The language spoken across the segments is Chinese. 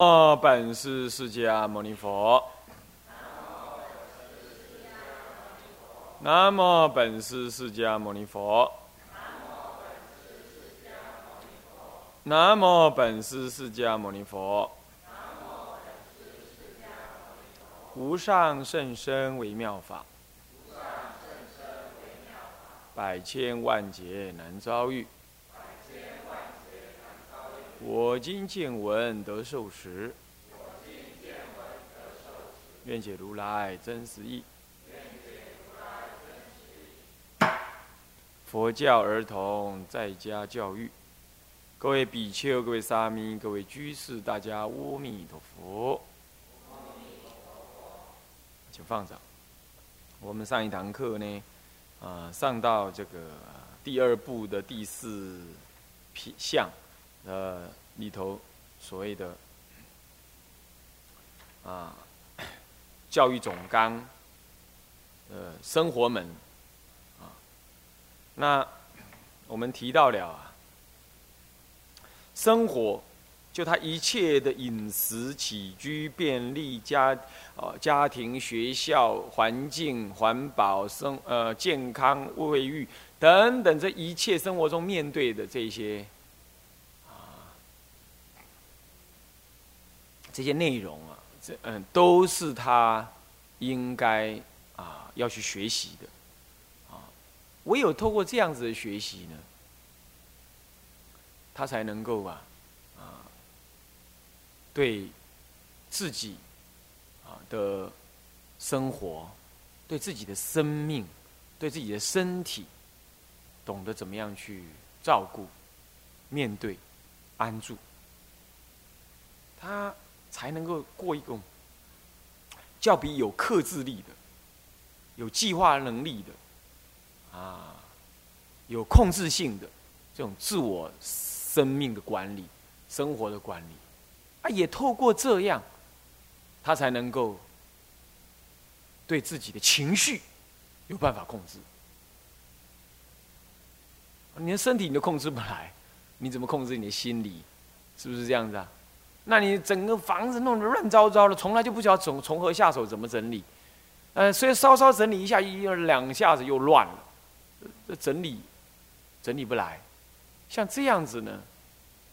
哦，本师释迦牟尼佛。南无本师释迦牟尼佛。南无本师释迦牟尼佛。无上甚深微妙法，百千万劫难遭遇。我今见闻得受持，愿解如来真实义。佛教儿童在家教育，各位比丘、各位沙弥、各位居士，大家阿弥陀佛。请放掌。我们上一堂课呢，啊，上到这个第二部的第四批项。呃，里头所谓的啊，教育总纲，呃，生活门啊，那我们提到了啊，生活就他一切的饮食起居便利家哦家庭学校环境环保生呃健康卫浴等等这一切生活中面对的这些。这些内容啊，这嗯都是他应该啊要去学习的啊。唯有透过这样子的学习呢，他才能够啊啊对自己啊的生活、对自己的生命、对自己的身体，懂得怎么样去照顾、面对、安住他。才能够过一种较比有克制力的、有计划能力的、啊，有控制性的这种自我生命的管理、生活的管理，啊，也透过这样，他才能够对自己的情绪有办法控制。你的身体你都控制不来，你怎么控制你的心理？是不是这样子啊？那你整个房子弄得乱糟糟的，从来就不晓得从从何下手，怎么整理？呃，所以稍稍整理一下，一两下子又乱了，这整理整理不来。像这样子呢，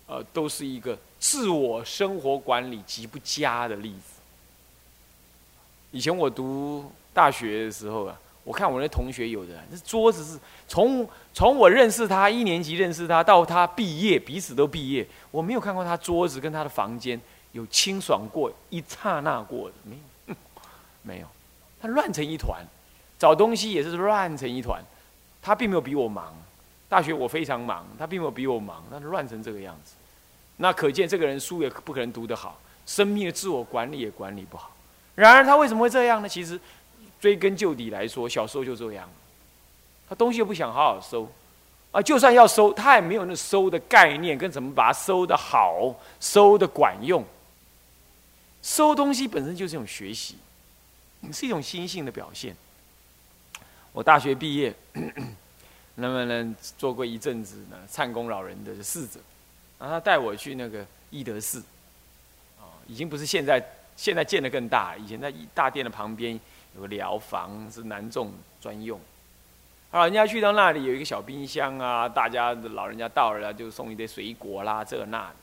呃，都是一个自我生活管理极不佳的例子。以前我读大学的时候啊。我看我那同学有的，那桌子是从从我认识他一年级认识他到他毕业，彼此都毕业，我没有看过他桌子跟他的房间有清爽过一刹那过的，没有，没有，他乱成一团，找东西也是乱成一团，他并没有比我忙，大学我非常忙，他并没有比我忙，但是乱成这个样子，那可见这个人书也不可能读得好，生命的自我管理也管理不好，然而他为什么会这样呢？其实。追根究底来说，小时候就这样，他东西又不想好好收，啊，就算要收，他也没有那收的概念，跟怎么把它收的好，收的管用。收东西本身就是一种学习，是一种心性的表现。我大学毕业，那么呢，做过一阵子呢，灿公老人的侍者，然后他带我去那个义德寺，啊，已经不是现在，现在建的更大，以前在大殿的旁边。有个疗房是男众专用，老人家去到那里有一个小冰箱啊，大家老人家到了就送一堆水果啦，这那的，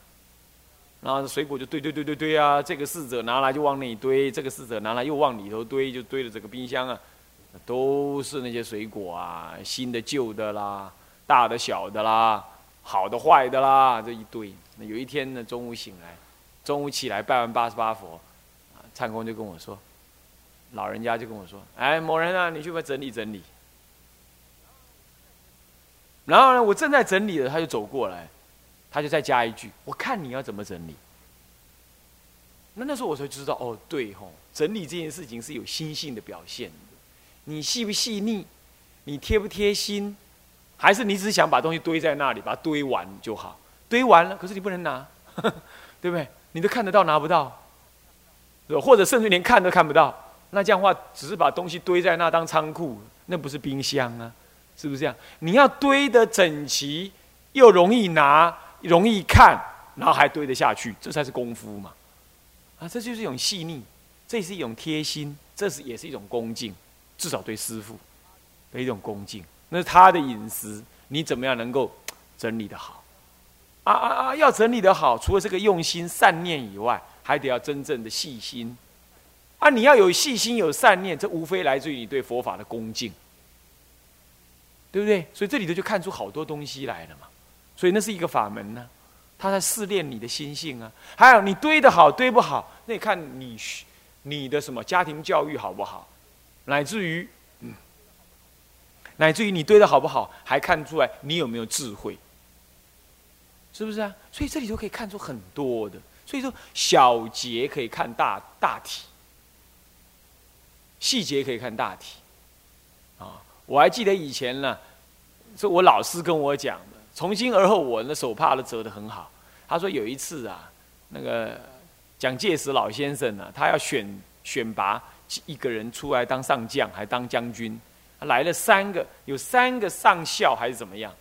然后水果就堆堆堆堆堆啊，这个侍者拿来就往那里堆，这个侍者拿来又往里头堆，就堆了这个冰箱啊，都是那些水果啊，新的旧的啦，大的小的啦，好的坏的啦，这一堆。那有一天呢，中午醒来，中午起来拜完八十八佛，啊，灿公就跟我说。老人家就跟我说：“哎，某人啊，你去把整理整理。”然后呢，我正在整理了，他就走过来，他就再加一句：“我看你要怎么整理。”那那时候我才知道，哦，对吼，整理这件事情是有心性的表现。你细不细腻，你贴不贴心，还是你只想把东西堆在那里，把它堆完就好？堆完了，可是你不能拿，对不对？你都看得到，拿不到，或者甚至连看都看不到。那这样的话，只是把东西堆在那当仓库，那不是冰箱啊，是不是这样？你要堆得整齐，又容易拿，容易看，然后还堆得下去，这才是功夫嘛。啊，这就是一种细腻，这是一种贴心，这是也是一种恭敬，至少对师傅的一种恭敬。那是他的饮食，你怎么样能够整理的好？啊啊啊！要整理的好，除了这个用心善念以外，还得要真正的细心。啊，你要有细心有善念，这无非来自于你对佛法的恭敬，对不对？所以这里头就看出好多东西来了嘛。所以那是一个法门呢，他在试炼你的心性啊。还有你堆的好堆不好，那看你你的什么家庭教育好不好，乃至于嗯，乃至于你堆的好不好，还看出来你有没有智慧。是不是啊？所以这里头可以看出很多的。所以说小节可以看大大体，细节可以看大体。啊，我还记得以前呢，是我老师跟我讲的。从今而后，我那手帕都折得很好。他说有一次啊，那个蒋介石老先生呢，他要选选拔一个人出来当上将，还当将军，来了三个，有三个上校还是怎么样，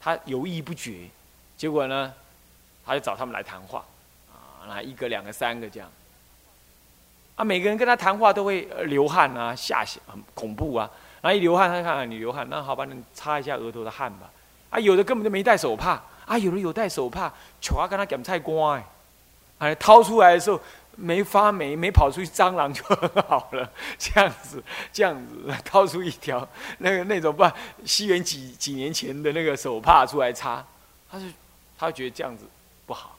他犹豫不决。结果呢，他就找他们来谈话，啊，那一个、两个、三个这样，啊，每个人跟他谈话都会流汗啊，吓血，很恐怖啊。然后一流汗，他看看你流汗，那好吧，你擦一下额头的汗吧。啊，有的根本就没带手帕，啊，有的有带手帕，巧啊，跟他检菜瓜，哎，掏出来的时候没发霉，没跑出去蟑螂就很好了。这样子，这样子掏出一条那个那种不西元几几年前的那个手帕出来擦，他就。他觉得这样子不好，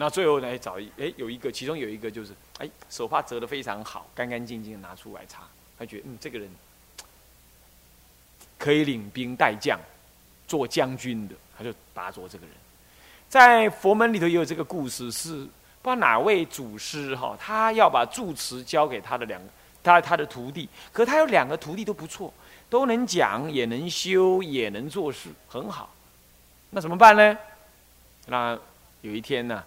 那最后呢？找一哎，有一个，其中有一个就是哎，手帕折得非常好，干干净净拿出来擦。他觉得嗯，这个人可以领兵带将，做将军的，他就打着这个人。在佛门里头也有这个故事，是不知道哪位祖师哈，他要把住持交给他的两个他他的徒弟，可他有两个徒弟都不错，都能讲，也能修，也能做事，很好。那怎么办呢？那有一天呢，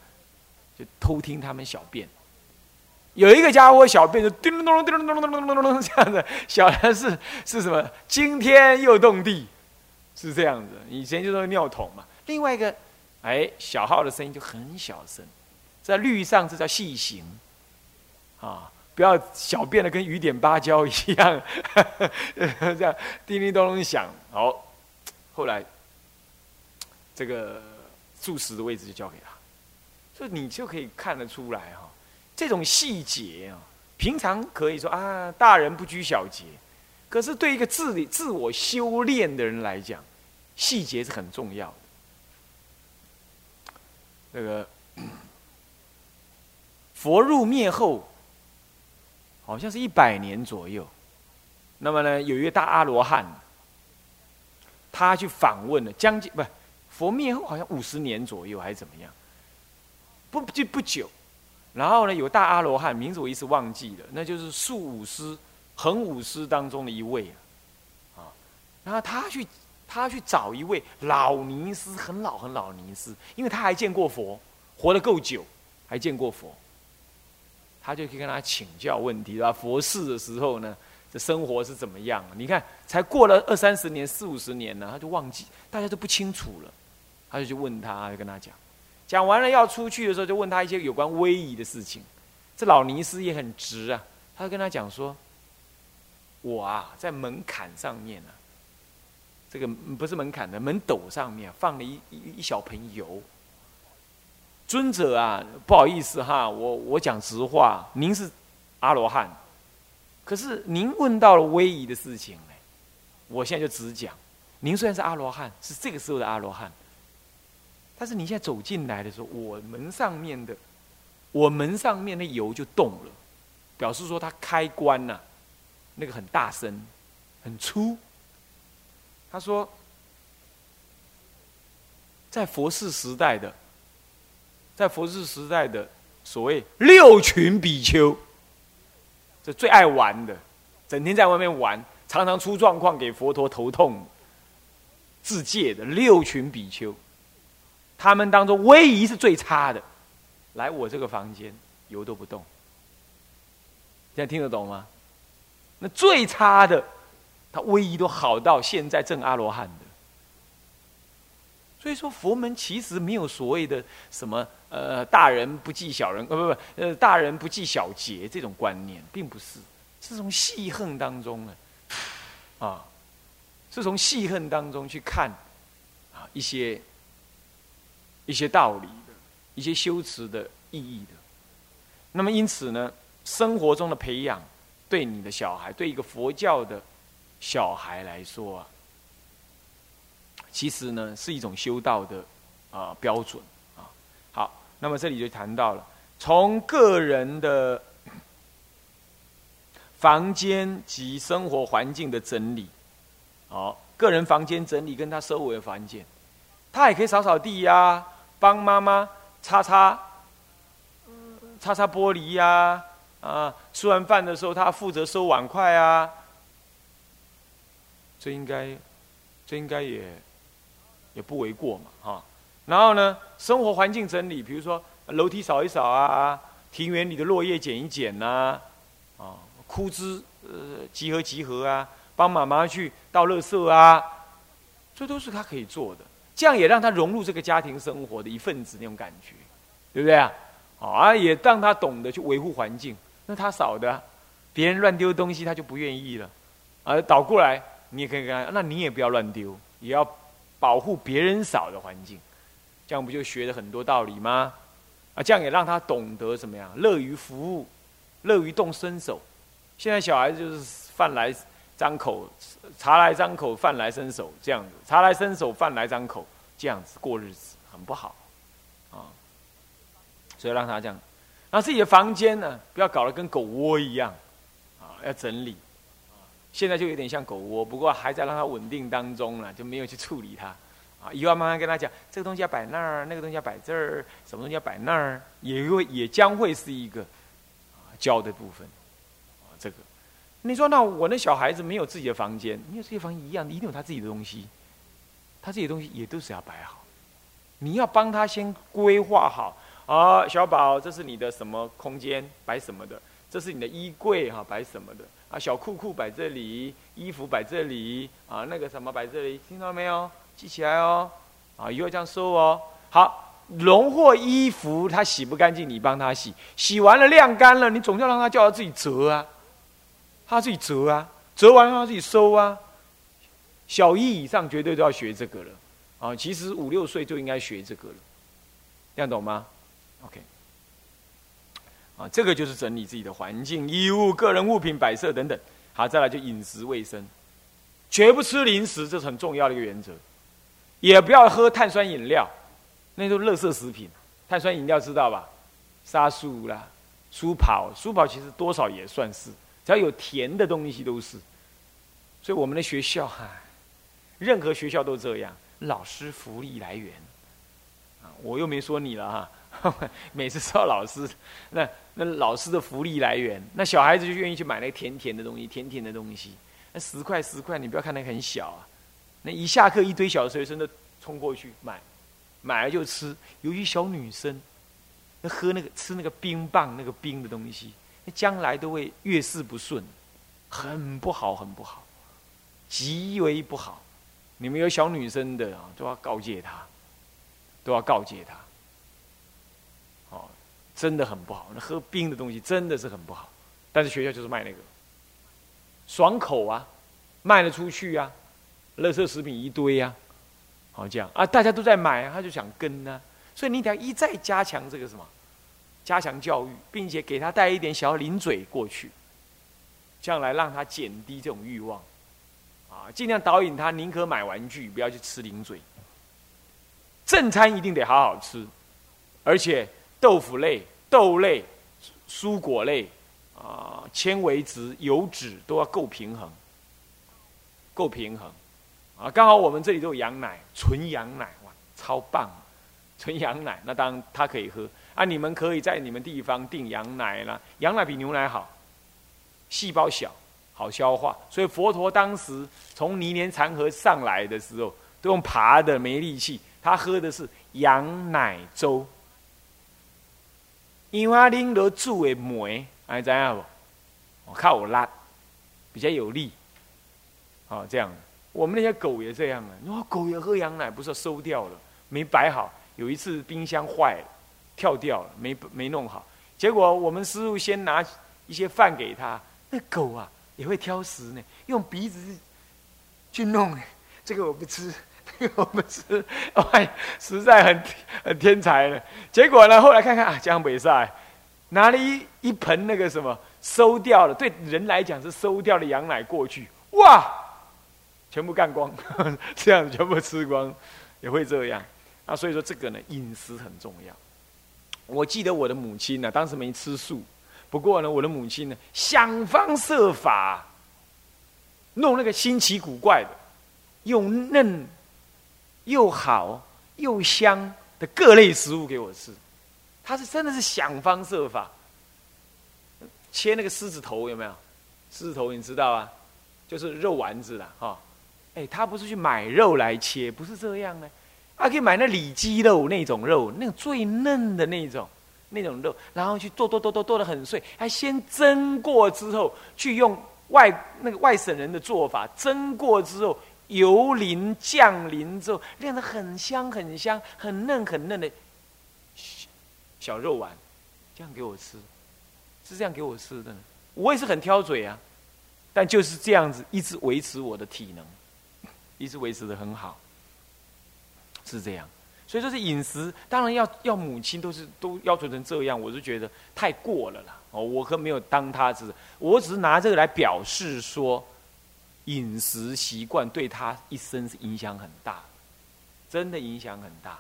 偷听他们小便。有一个家伙小便就叮咚咚咚咚咚咚咚咚这样子小的是是什么惊天又动地是这样子以前就是尿桶嘛另外一个哎小号的声音就很小声在绿上这叫细形啊不要小便的跟雨点芭蕉一样叮叮咚咚响好后来这个住室的位置就交给他所以你就可以看得出来哈，这种细节啊，平常可以说啊，大人不拘小节，可是对一个自理自我修炼的人来讲，细节是很重要的。那个 佛入灭后，好像是一百年左右，那么呢，有一个大阿罗汉，他去访问了将近不。佛灭后好像五十年左右还是怎么样，不就不久，然后呢有大阿罗汉名字我一时忘记了，那就是数五师恒五师当中的一位啊，然后他去他去找一位老尼师，很老很老尼师，因为他还见过佛，活得够久，还见过佛，他就去跟他请教问题，啊？佛事的时候呢，这生活是怎么样？你看才过了二三十年、四五十年呢，他就忘记，大家都不清楚了。他就去问他，就跟他讲，讲完了要出去的时候，就问他一些有关威仪的事情。这老尼斯也很直啊，他就跟他讲说：“我啊，在门槛上面啊，这个不是门槛的门斗上面放了一一一小盆油。尊者啊，不好意思哈，我我讲实话，您是阿罗汉，可是您问到了威仪的事情呢，我现在就只讲，您虽然是阿罗汉，是这个时候的阿罗汉。”但是你现在走进来的时候，我门上面的，我门上面的油就动了，表示说它开关呐，那个很大声，很粗。他说，在佛寺时代的，在佛寺时代的所谓六群比丘，这最爱玩的，整天在外面玩，常常出状况给佛陀头痛，自戒的六群比丘。他们当中威仪是最差的，来我这个房间油都不动，现在听得懂吗？那最差的，他威仪都好到现在正阿罗汉的，所以说，佛门其实没有所谓的什么呃大人不计小人，呃不不呃大人不计小节这种观念，并不是，是从戏恨当中呢，啊，是从戏恨当中去看啊一些一些道理的，一些修辞的意义的。那么因此呢，生活中的培养，对你的小孩，对一个佛教的小孩来说啊。其实呢，是一种修道的啊标准啊。好，那么这里就谈到了从个人的房间及生活环境的整理，哦，个人房间整理跟他收尾的房间，他也可以扫扫地呀，帮妈妈擦擦，擦擦玻璃呀，啊，吃完饭的时候他负责收碗筷啊，这应该，这应该也。也不为过嘛，哈。然后呢，生活环境整理，比如说楼梯扫一扫啊，庭园里的落叶捡一捡呐，啊，枯枝呃集合集合啊，帮妈妈去倒垃圾啊，这都是他可以做的。这样也让他融入这个家庭生活的一份子那种感觉，对不对啊？啊，也让他懂得去维护环境。那他扫的，别人乱丢东西他就不愿意了，而倒过来你也可以跟他，那你也不要乱丢，也要。保护别人少的环境，这样不就学了很多道理吗？啊，这样也让他懂得怎么样，乐于服务，乐于动身手。现在小孩子就是饭来张口，茶来张口，饭来伸手这样子，茶来伸手，饭来张口这样子过日子，很不好啊。所以让他这样，那自己的房间呢，不要搞得跟狗窝一样啊，要整理。现在就有点像狗窝，不过还在让它稳定当中了，就没有去处理它。啊，以后慢慢跟他讲，这个东西要摆那儿，那个东西要摆这儿，什么东西要摆那儿，也会也将会是一个啊教的部分。啊，这个，你说那我那小孩子没有自己的房间，没有自己的房间一样，一定有他自己的东西，他这些东西也都是要摆好。你要帮他先规划好啊，小宝，这是你的什么空间，摆什么的。这是你的衣柜哈，摆什么的啊？小裤裤摆这里，衣服摆这里啊，那个什么摆这里，听到没有？记起来哦，啊，以后这样收哦。好，荣获衣服，他洗不干净，你帮他洗，洗完了晾干了，你总要让他叫他自己折啊，他自己折啊，折完让他自己收啊。小一以上绝对都要学这个了啊，其实五六岁就应该学这个了，这样懂吗？OK。啊，这个就是整理自己的环境、衣物、个人物品摆设等等。好，再来就饮食卫生，绝不吃零食，这是很重要的一个原则。也不要喝碳酸饮料，那都垃圾食品。碳酸饮料知道吧？沙素啦、舒跑、舒跑其实多少也算是，只要有甜的东西都是。所以我们的学校，哈，任何学校都这样，老师福利来源。啊，我又没说你了哈。每次收到老师，那那老师的福利来源，那小孩子就愿意去买那个甜甜的东西，甜甜的东西。那十块十块，你不要看那个很小啊，那一下课一堆小学生都冲过去买，买了就吃。尤其小女生，那喝那个吃那个冰棒，那个冰的东西，那将来都会越事不顺，很不好，很不好，极为不好。你们有小女生的啊，都要告诫她，都要告诫她。哦真的很不好，那喝冰的东西真的是很不好。但是学校就是卖那个，爽口啊，卖得出去啊，垃圾食品一堆啊，好这样啊，大家都在买，啊他就想跟呢。所以你得要一再加强这个什么，加强教育，并且给他带一点小零嘴过去，这样来让他减低这种欲望，啊，尽量导引他宁可买玩具，不要去吃零嘴。正餐一定得好好吃，而且豆腐类。豆类、蔬果类啊，纤维质、油脂都要够平衡，够平衡啊！刚好我们这里都有羊奶，纯羊奶哇，超棒！纯羊奶，那当然他可以喝啊。你们可以在你们地方订羊奶啦，羊奶比牛奶好，细胞小，好消化。所以佛陀当时从泥莲禅河上来的时候，都用爬的，没力气，他喝的是羊奶粥。因为阿拎得住的梅，哎，怎样不？我靠，我拉比较有力，好这样。我们那些狗也这样啊，你说狗也喝羊奶，不是收掉了？没摆好。有一次冰箱坏了，跳掉了，没没弄好。结果我们师傅先拿一些饭给他，那狗啊也会挑食呢，用鼻子去弄。这个我不吃，这个我不吃，哎，实在很很天才了。结果呢，后来看看啊，江北赛拿了一一盆那个什么收掉了，对人来讲是收掉的羊奶过去，哇，全部干光，这样全部吃光，也会这样。啊，所以说这个呢，饮食很重要。我记得我的母亲呢，当时没吃素，不过呢，我的母亲呢，想方设法弄那个新奇古怪的，又嫩又好又香的各类食物给我吃。他是真的是想方设法切那个狮子头，有没有？狮子头你知道啊？就是肉丸子啦，哈。哎，他不是去买肉来切，不是这样呢。还可以买那里脊肉那种肉，那种最嫩的那种那种肉，然后去剁剁剁剁剁的很碎，还先蒸过之后，去用外那个外省人的做法，蒸过之后油淋酱淋之后，晾得很香很香很嫩很嫩的小肉丸，这样给我吃，是这样给我吃的。我也是很挑嘴啊，但就是这样子一直维持我的体能，一直维持的很好。是这样，所以说是饮食，当然要要母亲都是都要求成这样，我是觉得太过了啦。哦，我可没有当他是，我只是拿这个来表示说，饮食习惯对他一生是影响很大，真的影响很大。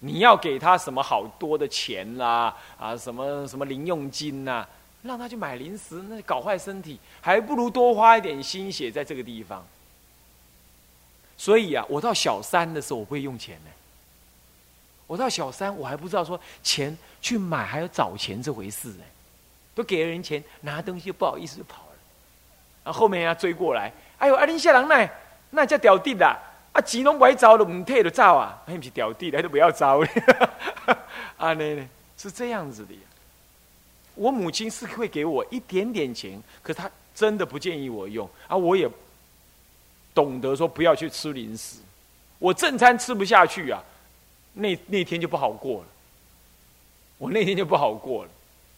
你要给他什么好多的钱啦，啊，什么什么零用金呐，让他去买零食，那搞坏身体，还不如多花一点心血在这个地方。所以啊，我到小三的时候，我不会用钱呢。我到小三，我还不知道说钱去买还有找钱这回事呢。都给了人钱，拿东西就不好意思就跑了。啊，后面要追过来，哎呦，阿林下郎那那叫屌地的，啊，钱拢不爱找了，唔退就走啊，还不是屌地的，都不要招了。啊，呢是这样子的。我母亲是会给我一点点钱，可她真的不建议我用啊，我也。懂得说不要去吃零食，我正餐吃不下去啊，那那天就不好过了。我那天就不好过了，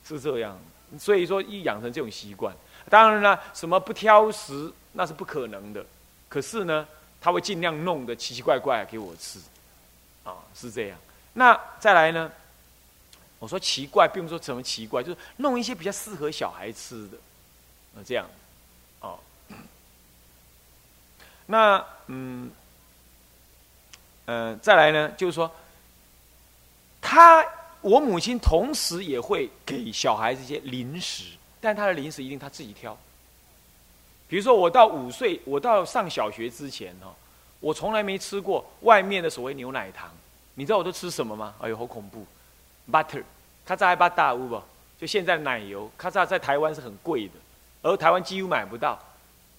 是这样。所以说，一养成这种习惯，当然了，什么不挑食那是不可能的。可是呢，他会尽量弄得奇奇怪怪给我吃，啊，是这样。那再来呢？我说奇怪，并不是说怎么奇怪，就是弄一些比较适合小孩吃的，啊，这样。那嗯，呃，再来呢，就是说，他我母亲同时也会给小孩子一些零食，但他的零食一定他自己挑。比如说，我到五岁，我到上小学之前哦，我从来没吃过外面的所谓牛奶糖。你知道我都吃什么吗？哎呦，好恐怖！butter，卡扎还巴大乌不？就现在奶油，卡扎在台湾是很贵的，而台湾几乎买不到。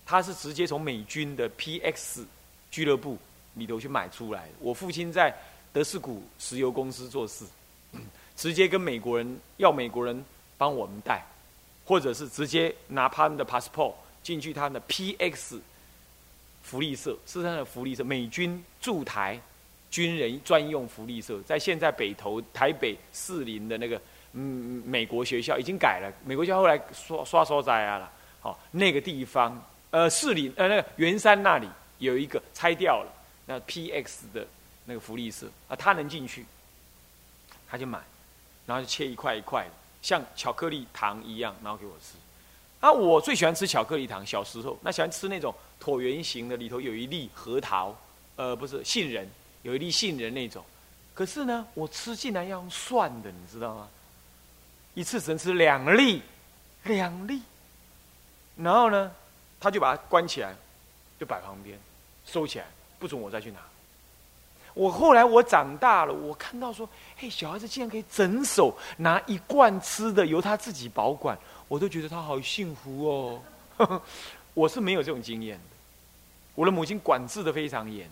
他是直接从美军的 PX 俱乐部里头去买出来的。我父亲在德士古石油公司做事，直接跟美国人要美国人帮我们带，或者是直接拿他们的 passport 进去他们的 PX 福利社，是他的福利社，美军驻台军人专用福利社，在现在北投台北士林的那个嗯美国学校已经改了，美国学校后来刷刷刷灾啊了，好那个地方。呃，市里呃那个圆山那里有一个拆掉了，那 P X 的那个福利社啊，他能进去，他就买，然后就切一块一块，像巧克力糖一样，然后给我吃。啊，我最喜欢吃巧克力糖，小时候那喜欢吃那种椭圆形的，里头有一粒核桃，呃，不是杏仁，有一粒杏仁那种。可是呢，我吃竟然要用蒜的，你知道吗？一次只能吃两粒，两粒，然后呢？他就把它关起来，就摆旁边，收起来，不准我再去拿。我后来我长大了，我看到说，嘿，小孩子竟然可以整手拿一罐吃的，由他自己保管，我都觉得他好幸福哦。我是没有这种经验的，我的母亲管制的非常严，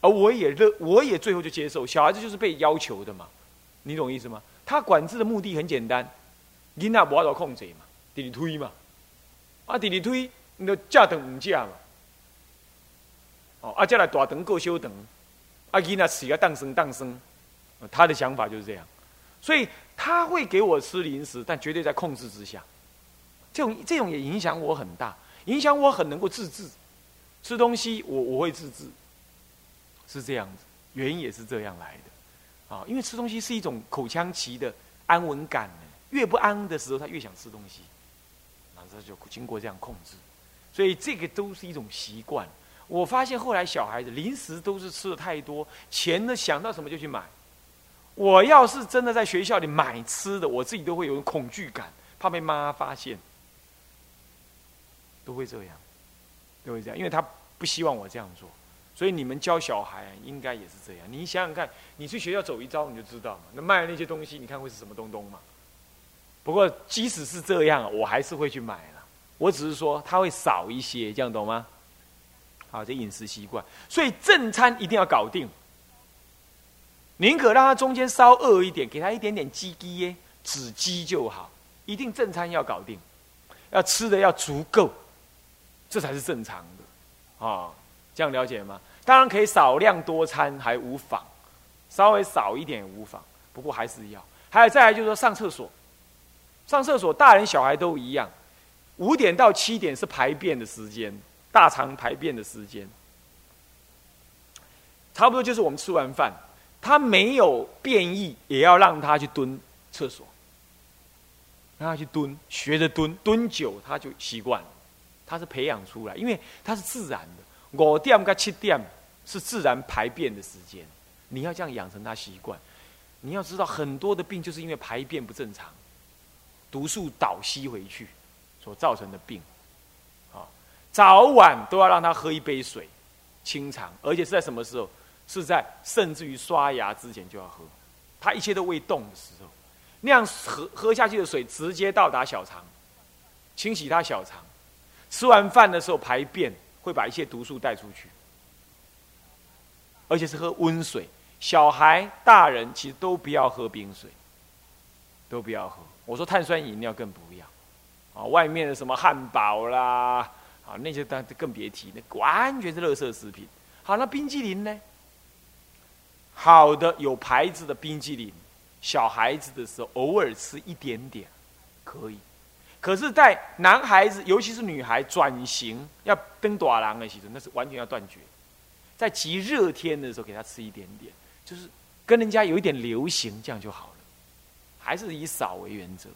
而我也乐，我也最后就接受，小孩子就是被要求的嘛，你懂意思吗？他管制的目的很简单，囡仔不要控制嘛，给你推嘛。啊，弟弟推，你都架等唔架嘛。哦，啊，再来大等够小等，阿吉那吃个当生当生，他的想法就是这样，所以他会给我吃零食，但绝对在控制之下。这种这种也影响我很大，影响我很能够自制。吃东西我我会自制，是这样子，原因也是这样来的，啊，因为吃东西是一种口腔期的安稳感，越不安的时候他越想吃东西，那这就经过这样控制，所以这个都是一种习惯。我发现后来小孩子零食都是吃的太多，钱呢想到什么就去买。我要是真的在学校里买吃的，我自己都会有恐惧感，怕被妈妈发现，都会这样，都会这样，因为他不希望我这样做。所以你们教小孩应该也是这样。你想想看，你去学校走一遭，你就知道嘛。那卖的那些东西，你看会是什么东东嘛？不过即使是这样，我还是会去买了。我只是说他会少一些，这样懂吗？好，这饮食习惯，所以正餐一定要搞定。宁可让他中间稍饿一点，给他一点点鸡鸡耶，只鸡就好。一定正餐要搞定，要吃的要足够，这才是正常的。啊，这样了解吗？当然可以少量多餐还无妨，稍微少一点也无妨。不过还是要。还有再来就是说上厕所，上厕所大人小孩都一样，五点到七点是排便的时间。大肠排便的时间，差不多就是我们吃完饭，他没有便意，也要让他去蹲厕所，让他去蹲，学着蹲，蹲久他就习惯。他是培养出来，因为他是自然的。五点跟七点是自然排便的时间，你要这样养成他习惯。你要知道，很多的病就是因为排便不正常，毒素倒吸回去所造成的病。啊早晚都要让他喝一杯水，清肠，而且是在什么时候？是在甚至于刷牙之前就要喝。他一切都未动的时候，那样喝喝下去的水直接到达小肠，清洗他小肠。吃完饭的时候排便会把一些毒素带出去，而且是喝温水。小孩、大人其实都不要喝冰水，都不要喝。我说碳酸饮料更不要啊，外面的什么汉堡啦。啊，那些当更别提，那完全是垃圾食品。好，那冰激凌呢？好的，有牌子的冰激凌，小孩子的时候偶尔吃一点点可以。可是，在男孩子，尤其是女孩转型要登短廊的时候，那是完全要断绝。在极热天的时候，给他吃一点点，就是跟人家有一点流行，这样就好了。还是以少为原则。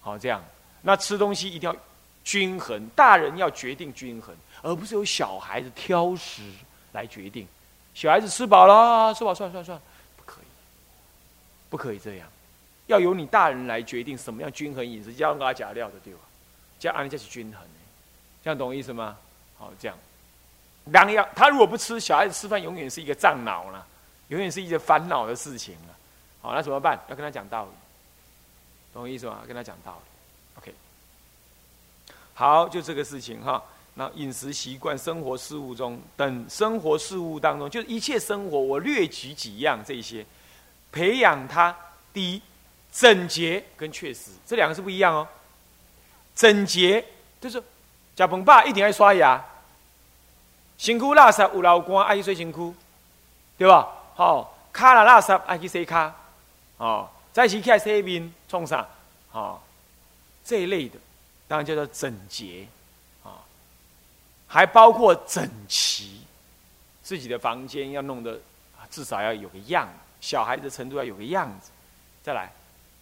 好，这样，那吃东西一定要。均衡，大人要决定均衡，而不是由小孩子挑食来决定。小孩子吃饱了，吃饱算算算，不可以，不可以这样。要由你大人来决定什么样均衡饮食，加阿假料的对吧？加安利加是均衡，这样懂意思吗？好，这样。两样，他如果不吃，小孩子吃饭永远是一个胀脑了，永远是一个烦恼的事情了。好，那怎么办？要跟他讲道理，懂我意思吗？跟他讲道理。OK，好，就这个事情哈。那饮食习惯、生活事物中等生活事物当中，就是一切生活，我略举几样这些，培养他。第一，整洁跟确实，这两个是不一样哦。整洁就是贾鹏爸一定爱刷牙，辛苦垃圾有老干爱去洗辛苦，对吧？好，卡了垃圾爱去洗卡，哦，再起起来洗面冲啥？好，这一类的。当然叫做整洁，啊，还包括整齐，自己的房间要弄得至少要有个样，小孩的程度要有个样子。再来，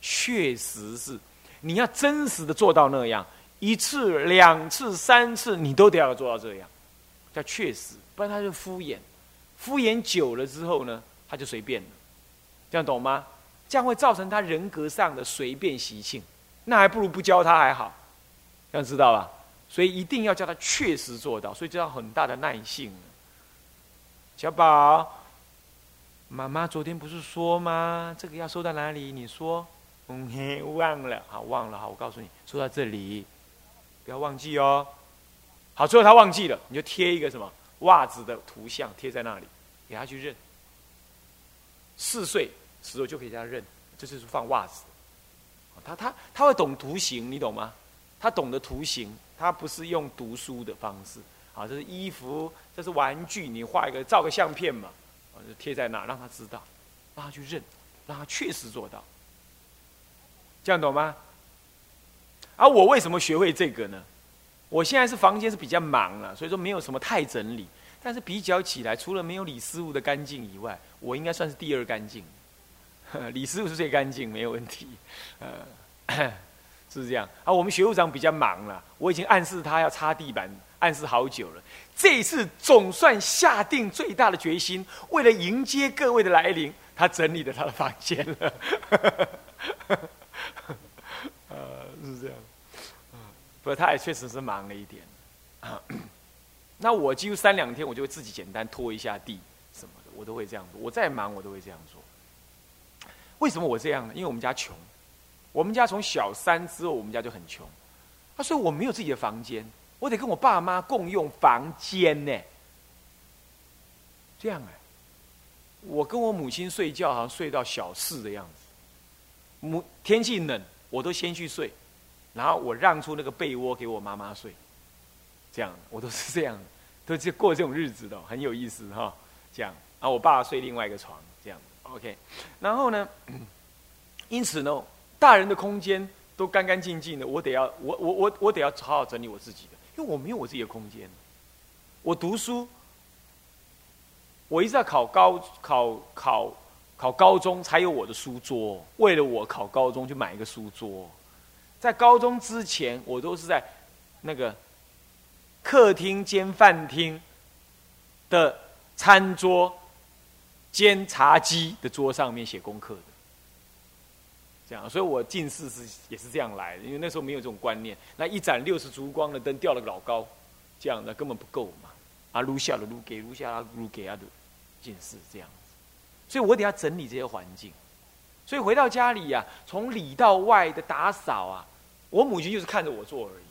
确实是你要真实的做到那样，一次、两次、三次，你都得要做到这样，叫确实，不然他就敷衍，敷衍久了之后呢，他就随便了，这样懂吗？这样会造成他人格上的随便习性，那还不如不教他还好。这样知道吧，所以一定要叫他确实做到，所以就要很大的耐性。小宝，妈妈昨天不是说吗？这个要收到哪里？你说，嗯嘿，忘了，好忘了，好，我告诉你，收到这里，不要忘记哦。好，最后他忘记了，你就贴一个什么袜子的图像贴在那里，给他去认。四岁时候就可以给他认，这就是放袜子。他他他会懂图形，你懂吗？他懂得图形，他不是用读书的方式。好，这是衣服，这是玩具，你画一个，照个相片嘛，就贴在那，让他知道，让他去认，让他确实做到。这样懂吗？而我为什么学会这个呢？我现在是房间是比较忙了，所以说没有什么太整理。但是比较起来，除了没有李师傅的干净以外，我应该算是第二干净。李师傅是最干净，没有问题。呃，是这样。啊，我们学务长比较忙了，我已经暗示他要擦地板，暗示好久了。这一次总算下定最大的决心，为了迎接各位的来临，他整理了他的房间了。呃，是这样。不过他也确实是忙了一点，啊，那我几乎三两天我就会自己简单拖一下地什么的，我都会这样做。我再忙我都会这样做。为什么我这样呢？因为我们家穷，我们家从小三之后我们家就很穷，啊，所以我没有自己的房间，我得跟我爸妈共用房间呢。这样哎，我跟我母亲睡觉好像睡到小四的样子，母天气冷我都先去睡。然后我让出那个被窝给我妈妈睡，这样我都是这样，都是过这种日子的，很有意思哈。这样，然后我爸睡另外一个床，，OK。然后呢，因此呢，大人的空间都干干净净的，我得要，我我我我得要好好整理我自己的，因为我没有我自己的空间。我读书，我一直在考高考考考高中才有我的书桌，为了我考高中就买一个书桌。在高中之前，我都是在那个客厅兼饭厅的餐桌兼茶几的桌上面写功课的，这样，所以我近视是也是这样来的，因为那时候没有这种观念。那一盏六十烛光的灯吊了老高，这样的根本不够嘛，啊，撸下了撸给，撸下了撸给啊的近视这样子，所以我得要整理这些环境。所以回到家里呀，从里到外的打扫啊。我母亲就是看着我做而已，